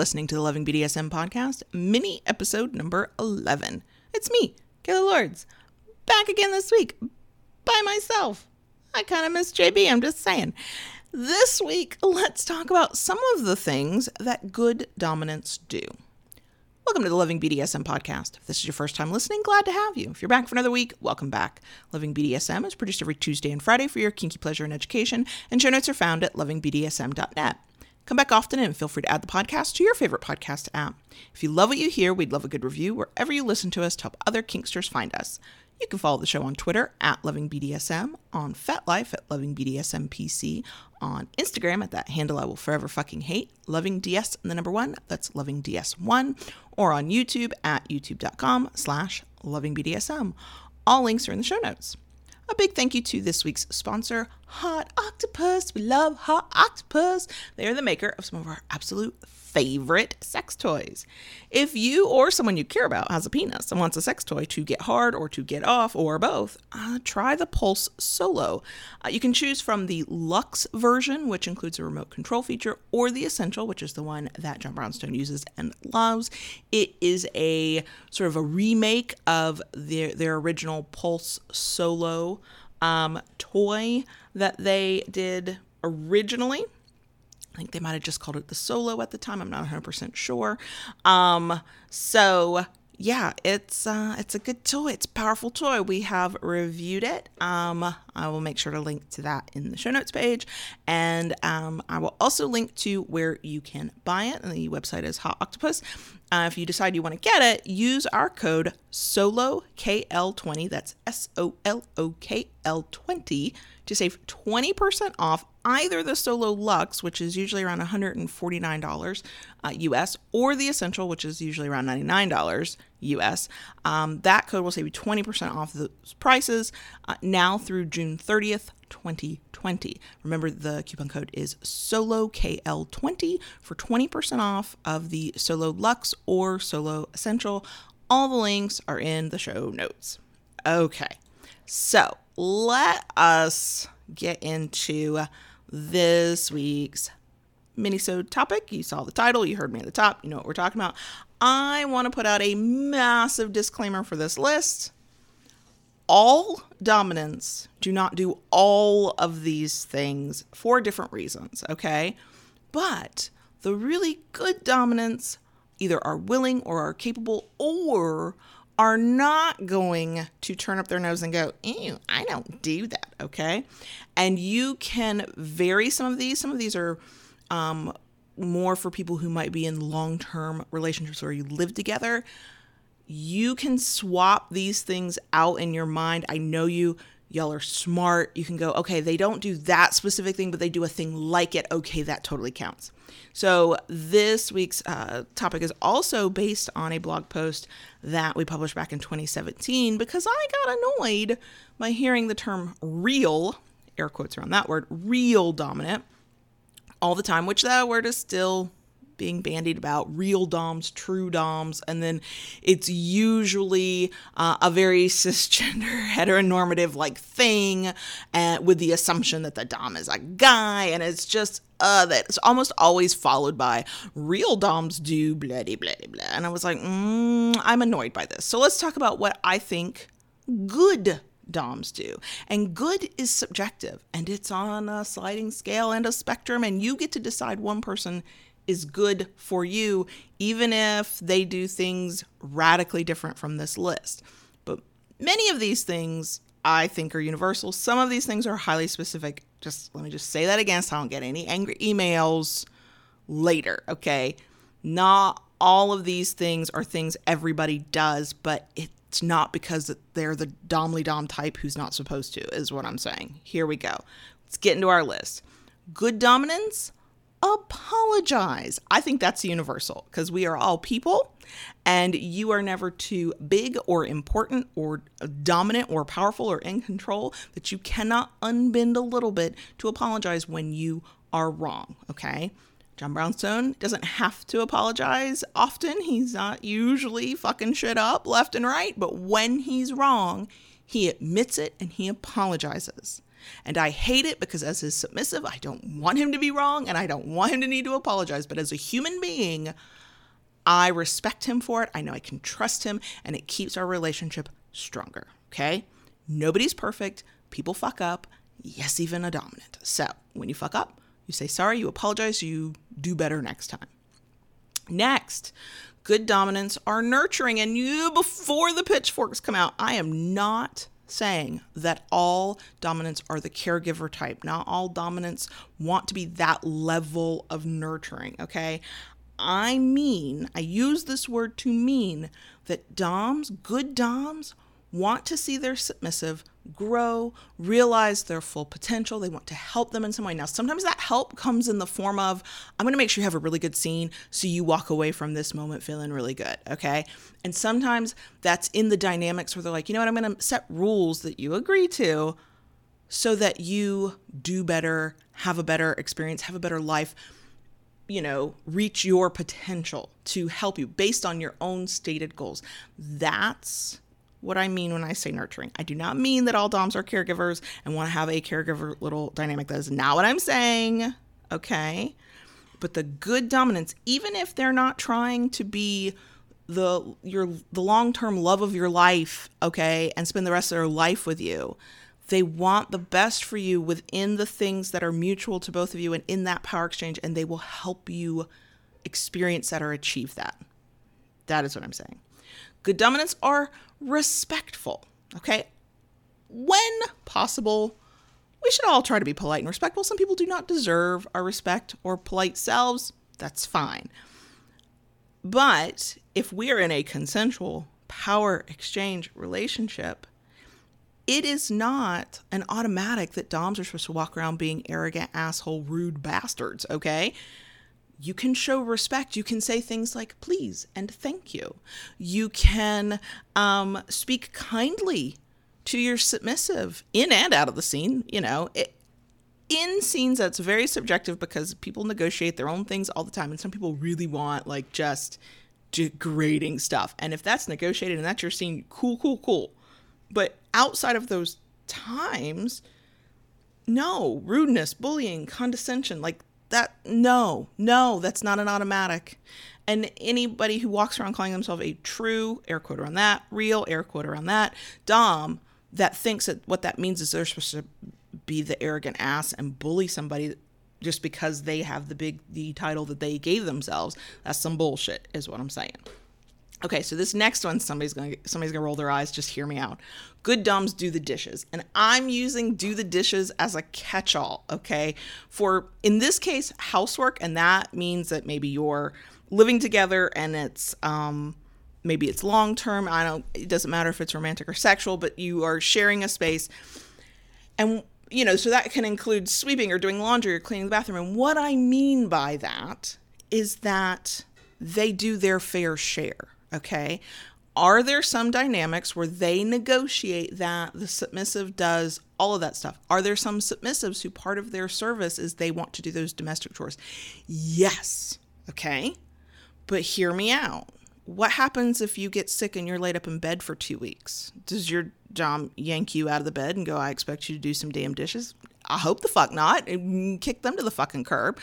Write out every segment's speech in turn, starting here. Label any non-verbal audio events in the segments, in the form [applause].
listening to the Loving BDSM podcast, mini episode number 11. It's me, Kayla Lords, back again this week by myself. I kind of miss JB, I'm just saying. This week, let's talk about some of the things that good dominants do. Welcome to the Loving BDSM podcast. If this is your first time listening, glad to have you. If you're back for another week, welcome back. Loving BDSM is produced every Tuesday and Friday for your kinky pleasure and education, and show notes are found at lovingbdsm.net. Come back often and feel free to add the podcast to your favorite podcast app. If you love what you hear, we'd love a good review wherever you listen to us to help other kinksters find us. You can follow the show on Twitter at LovingBDSM, on FetLife at LovingBDSMPC, on Instagram at that handle I will forever fucking hate, LovingDS and the number one, that's LovingDS1, or on YouTube at youtube.com slash LovingBDSM. All links are in the show notes. A big thank you to this week's sponsor, Hot Octopuss. We love Hot Octopuss. They are the maker of some of our absolute favorite sex toys. If you or someone you care about has a penis and wants a sex toy to get hard or to get off or both, uh, try the Pulse Solo. Uh, you can choose from the Luxe version, which includes a remote control feature, or the Essential, which is the one that John Brownstone uses and loves. It is a sort of a remake of their, their original Pulse Solo um, toy that they did originally. I think they might have just called it the solo at the time. I'm not 100% sure. Um, so yeah, it's uh, it's a good toy. It's a powerful toy. We have reviewed it. Um, I will make sure to link to that in the show notes page, and um, I will also link to where you can buy it. And the website is Hot Octopuss. Uh, if you decide you want to get it, use our code SOLO KL20. That's S O L O K L 20 to save 20% off either the Solo Luxe, which is usually around $149 uh, US, or the Essential, which is usually around $99 US. Um, that code will save you 20% off those prices uh, now through June 30th, 2020. Remember, the coupon code is SOLOKL20 for 20% off of the Solo Luxe or Solo Essential. All the links are in the show notes. Okay, so let us get into this week's minisode topic. You saw the title, you heard me at the top, you know what we're talking about. I want to put out a massive disclaimer for this list. All dominants do not do all of these things for different reasons, okay? But the really good dominants either are willing or are capable or are not going to turn up their nose and go, ew, I don't do that, okay? And you can vary some of these. Some of these are um, more for people who might be in long term relationships where you live together. You can swap these things out in your mind. I know you y'all are smart. You can go, okay, they don't do that specific thing, but they do a thing like it. Okay, that totally counts. So, this week's uh, topic is also based on a blog post that we published back in 2017 because I got annoyed by hearing the term real, air quotes around that word, real dominant, all the time, which that word is still being bandied about real DOMs, true DOMs, and then it's usually uh, a very [laughs] cisgender, heteronormative like thing, uh, with the assumption that the DOM is a guy, and it's just uh, that it's almost always followed by real DOMs do bloody, bloody, blah blah. And I was like, mm, I'm annoyed by this. So let's talk about what I think good DOMs do. And good is subjective and it's on a sliding scale and a spectrum, and you get to decide one person is good for you, even if they do things radically different from this list. But many of these things I think are universal. Some of these things are highly specific. Just let me just say that again so I don't get any angry emails later, okay? Not all of these things are things everybody does, but it's not because they're the domly dom type who's not supposed to, is what I'm saying. Here we go. Let's get into our list. Good dominants apologize. I think that's universal because we are all people and you are never too big or important or dominant or powerful or in control that you cannot unbend a little bit to apologize when you are wrong, okay? John Brownstone doesn't have to apologize often. He's not usually fucking shit up left and right, but when he's wrong, he admits it and he apologizes. And I hate it because as his submissive, I don't want him to be wrong and I don't want him to need to apologize. But as a human being, I respect him for it. I know I can trust him and it keeps our relationship stronger. Okay. Nobody's perfect. People fuck up. Yes, even a dominant. So when you fuck up, you say sorry, you apologize, you do better next time. Next, good dominants are nurturing. And you, before the pitchforks come out, I am not saying that all dominants are the caregiver type. Not all dominants want to be that level of nurturing, okay? I mean, I use this word to mean that doms, good doms, want to see their submissive grow, realize their full potential. They want to help them in some way. Now, sometimes that help comes in the form of, I'm going to make sure you have a really good scene so you walk away from this moment feeling really good. Okay. And sometimes that's in the dynamics where they're like, you know what, I'm going to set rules that you agree to so that you do better, have a better experience, have a better life. You know, reach your potential to help you based on your own stated goals. That's what I mean when I say nurturing. I do not mean that all DOMs are caregivers and want to have a caregiver little dynamic. That is not what I'm saying. Okay. But the good dominants, even if they're not trying to be the your the long-term love of your life, okay, and spend the rest of their life with you, they want the best for you within the things that are mutual to both of you and in that power exchange, and they will help you experience that or achieve that. That is what I'm saying. Good dominants are respectful, okay? When possible, we should all try to be polite and respectful. Some people do not deserve our respect or polite selves. That's fine. But if we are in a consensual power exchange relationship, it is not an automatic that Doms are supposed to walk around being arrogant, asshole, rude bastards, okay? You can show respect. You can say things like please and thank you. You can um, speak kindly to your submissive in and out of the scene. You know, it, in scenes that's very subjective because people negotiate their own things all the time, and some people really want like just degrading stuff. And if that's negotiated and that's your scene, cool, cool, cool. But outside of those times, no rudeness, bullying, condescension, like that no no that's not an automatic. And anybody who walks around calling themselves a true air quote around that real air quote around that dom that thinks that what that means is they're supposed to be the arrogant ass and bully somebody just because they have the big the title that they gave themselves. That's some bullshit is what i'm saying Okay, so this next one, somebody's gonna somebody's gonna roll their eyes. Just hear me out. Good doms do the dishes, and I'm using do the dishes as a catch-all. Okay, for in this case housework, and that means that maybe you're living together and it's um maybe it's long term. I don't. It doesn't matter if it's romantic or sexual, but you are sharing a space, and you know so that can include sweeping or doing laundry or cleaning the bathroom. And what I mean by that is that they do their fair share Okay. Are there some dynamics where they negotiate that the submissive does all of that stuff? Are there some submissives who part of their service is they want to do those domestic chores? Yes. Okay. But hear me out. What happens if you get sick and you're laid up in bed for two weeks? Does your job yank you out of the bed and go, I expect you to do some damn dishes? I hope the fuck not. And kick them to the fucking curb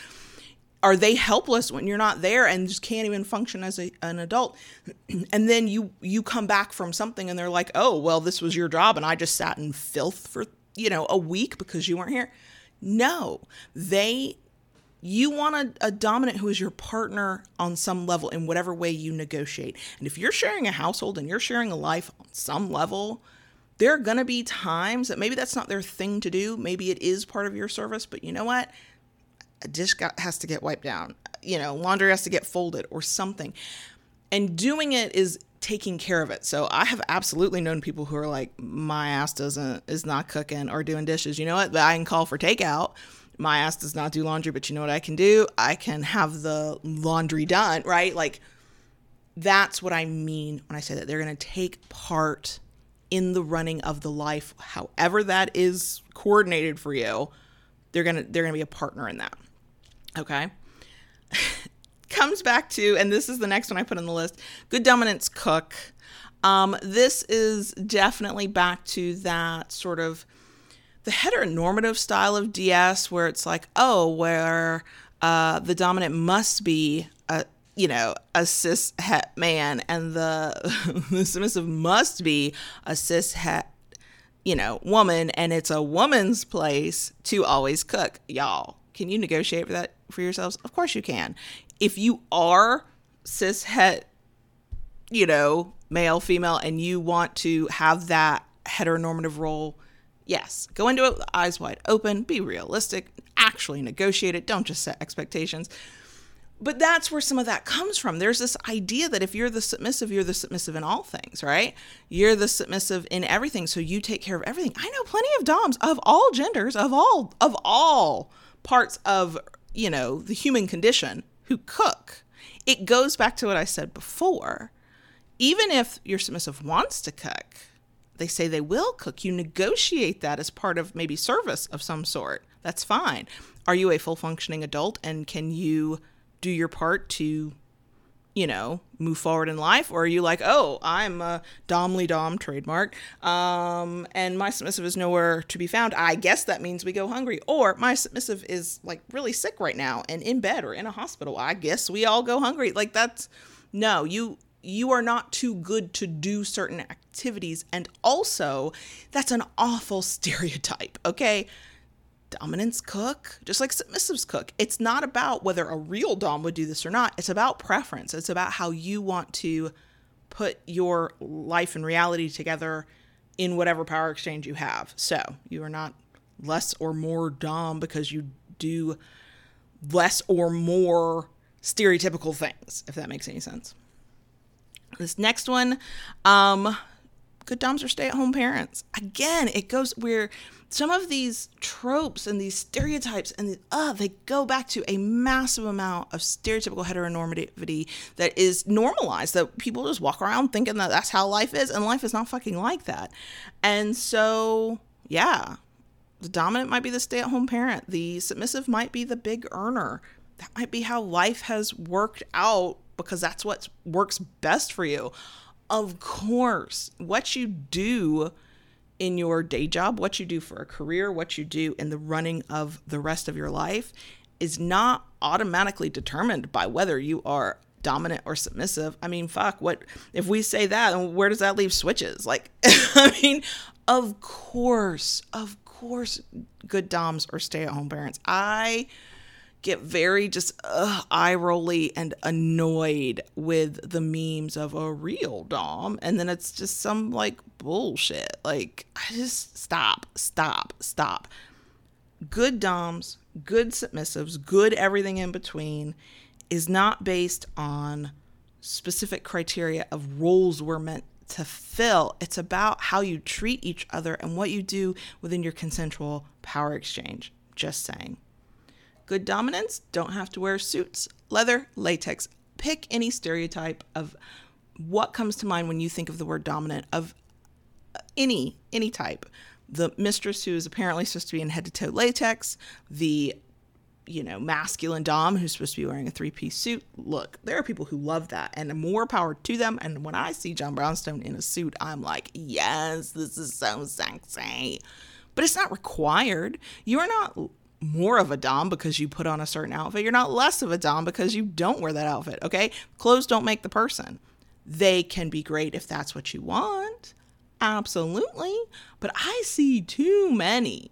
are they helpless when you're not there and just can't even function as a, an adult? [clears throat] And then you you come back from something and they're like oh well this was your job and i just sat in filth for you know a week because you weren't here. No. They you want a, a dominant who is your partner on some level in whatever way you negotiate. And if you're sharing a household and you're sharing a life on some level there are going to be times that maybe that's not their thing to do. Maybe it is part of your service but you know what a dish got, has to get wiped down, you know, laundry has to get folded or something. And doing it is taking care of it. So I have absolutely known people who are like, my ass doesn't is not cooking or doing dishes. You know what? But I can call for takeout. My ass does not do laundry, but you know what I can do? I can have the laundry done, right? Like that's what I mean when I say that they're going to take part in the running of the life, however that is coordinated for you. They're gonna they're gonna be a partner in that. Okay. [laughs] Comes back to, and this is the next one I put on the list good dominants cook. Um, this is definitely back to that sort of the heteronormative style of DS, where it's like, oh, where uh, the dominant must be a you know a cis het man, and the [laughs] the submissive must be a cis het you know woman, and it's a woman's place to always cook. Y'all, can you negotiate for that for yourselves? Of course you can. If you are cis het, you know, male, female, and you want to have that heteronormative role, yes, go into it with eyes wide open, be realistic, actually negotiate it. Don't just set expectations. But that's where some of that comes from. There's this idea that if you're the submissive, you're the submissive in all things, right? You're the submissive in everything, so you take care of everything. I know plenty of doms of all genders, of all of all parts of, you know, the human condition who cook. It goes back to what I said before. Even if your submissive wants to cook, they say they will cook. You negotiate that as part of maybe service of some sort. That's fine. Are you a full functioning adult and can you do your part to you know, move forward in life? Or are you like, oh, I'm a Domly Dom trademark, um, and my submissive is nowhere to be found. I guess that means we go hungry. Or my submissive is like really sick right now and in bed or in a hospital. I guess we all go hungry. Like that's no, you you are not too good to do certain activities. And also, that's an awful [laughs] stereotype, okay? Dominants cook just like submissives cook. It's not about whether a real dom would do this or not. It's about preference. It's about how you want to put your life and reality together in whatever power exchange you have. So you are not less or more dom because you do less or more stereotypical things if that makes any sense. This next one um good doms are stay-at-home parents. Again it goes where some of these tropes and these stereotypes and uh, they go back to a massive amount of stereotypical heteronormativity that is normalized that people just walk around thinking that that's how life is and life is not fucking like that. And so yeah the dominant might be the stay-at-home parent. The submissive might be the big earner. That might be how life has worked out because that's what works best for you of course what you do in your day job, what you do for a career, what you do in the running of the rest of your life is not automatically determined by whether you are dominant or submissive. I mean, fuck, what if we say that, and where does that leave switches? Like, [laughs] I mean, of course, of course, good doms or stay at home parents. I get very just uh, eye rolly and annoyed with the memes of a real Dom. And then it's just some like bullshit. Like, I just stop, stop, stop. Good Doms, good submissives, good everything in between is not based on specific criteria of roles we're meant to fill. It's about how you treat each other and what you do within your consensual power exchange. Just saying. Good dominants don't have to wear suits, leather, latex. Pick any stereotype of what comes to mind when you think of the word dominant of any any type. The mistress who is apparently supposed to be in head to toe latex, the you know, masculine dom who's supposed to be wearing a three piece suit. Look, there are people who love that and more power to them. And when I see John Brownstone in a suit, I'm like, yes, this is so sexy. But it's not required. You are not more of a dom because you put on a certain outfit. You're not less of a dom because you don't wear that outfit, okay? Clothes don't make the person. They can be great if that's what you want. Absolutely. But I see too many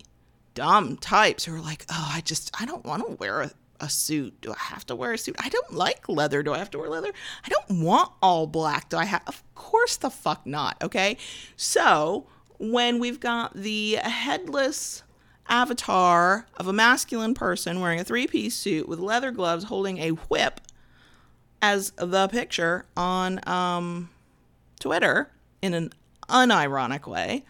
dumb types who are like, oh, I just, I don't want to wear a, a suit. Do I have to wear a suit? I don't like leather. Do I have to wear leather? I don't want all black. Do I have? Of course the fuck not. Okay. So when we've got the headless avatar of a masculine person wearing a three piece suit with leather gloves holding a whip as the picture on um, Twitter in an unironic way.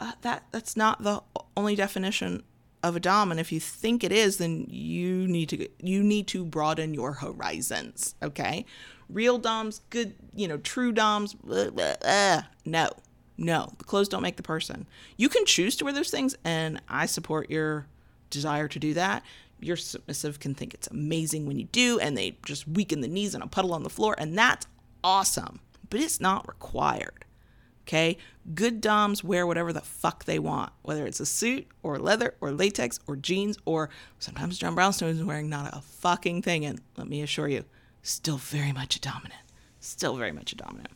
Uh, that that's not the only definition of a dom and if you think it is then you need to you need to broaden your horizons okay real doms good you know true doms blah, blah, blah. no no, the clothes don't make the person. You can choose to wear those things, and I support your desire to do that. Your submissive can think it's amazing when you do, and they just weaken the knees in a puddle on the floor, and that's awesome. But it's not required. Okay? Good Doms wear whatever the fuck they want, whether it's a suit or leather or latex or jeans or sometimes John Brownstone is wearing not a fucking thing. And let me assure you, still very much a dominant. Still very much a dominant.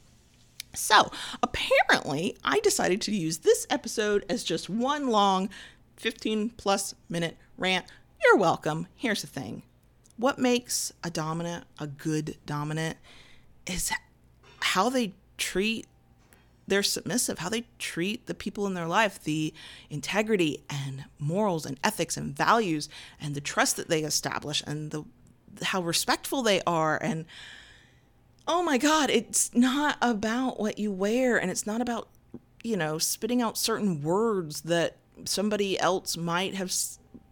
So apparently, I decided to use this episode as just one long 15 plus minute rant. You're welcome. Here's the thing what makes a dominant a good dominant is how they treat their submissive, how they treat the people in their life, the integrity and morals and ethics and values and the trust that they establish and the how respectful they are and oh my god, it's not about what you wear and it's not about you know spitting out certain words that somebody else might have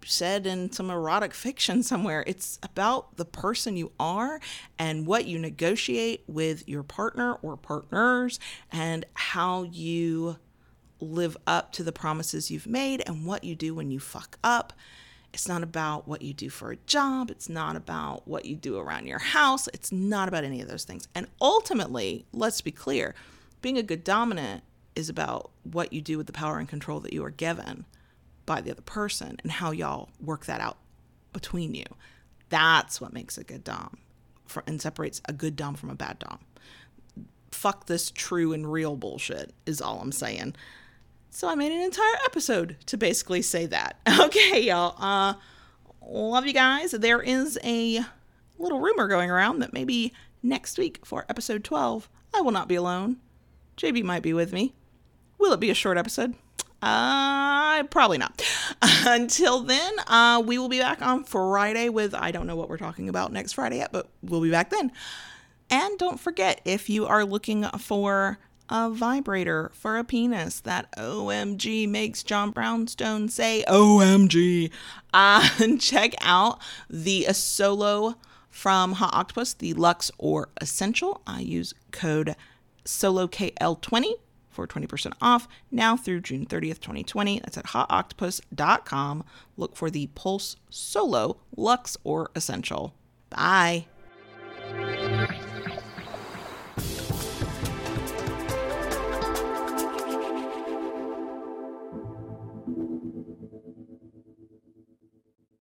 said in some erotic fiction somewhere. It's about the person you are and what you negotiate with your partner or partners and how you live up to the promises you've made and what you do when you fuck up. It's not about what you do for a job. It's not about what you do around your house. It's not about any of those things. And ultimately, let's be clear being a good dominant is about what you do with the power and control that you are given by the other person and how y'all work that out between you. That's what makes a good Dom for, and separates a good Dom from a bad Dom. Fuck this true and real bullshit, is all I'm saying. So I made an entire episode to basically say that. [laughs] Okay, y'all. Uh, love you guys. There is a little rumor going around that maybe next week for episode 12, I will not be alone. JB might be with me. Will it be a short episode? Uh, probably not. [laughs] Until then, uh, we will be back on Friday with I don't know what we're talking about next Friday yet, but we'll be back then. And don't forget, if you are looking for a vibrator for a penis that OMG makes John Brownstone say OMG, uh, [laughs] check out the solo from Hot Octopuss, the Luxe or Essential. I use code SOLOKL20 for 20% off now through June 30th, 2020. That's at hotoctopuss.com. Look for the Pulse Solo, Luxe, or Essential. Bye.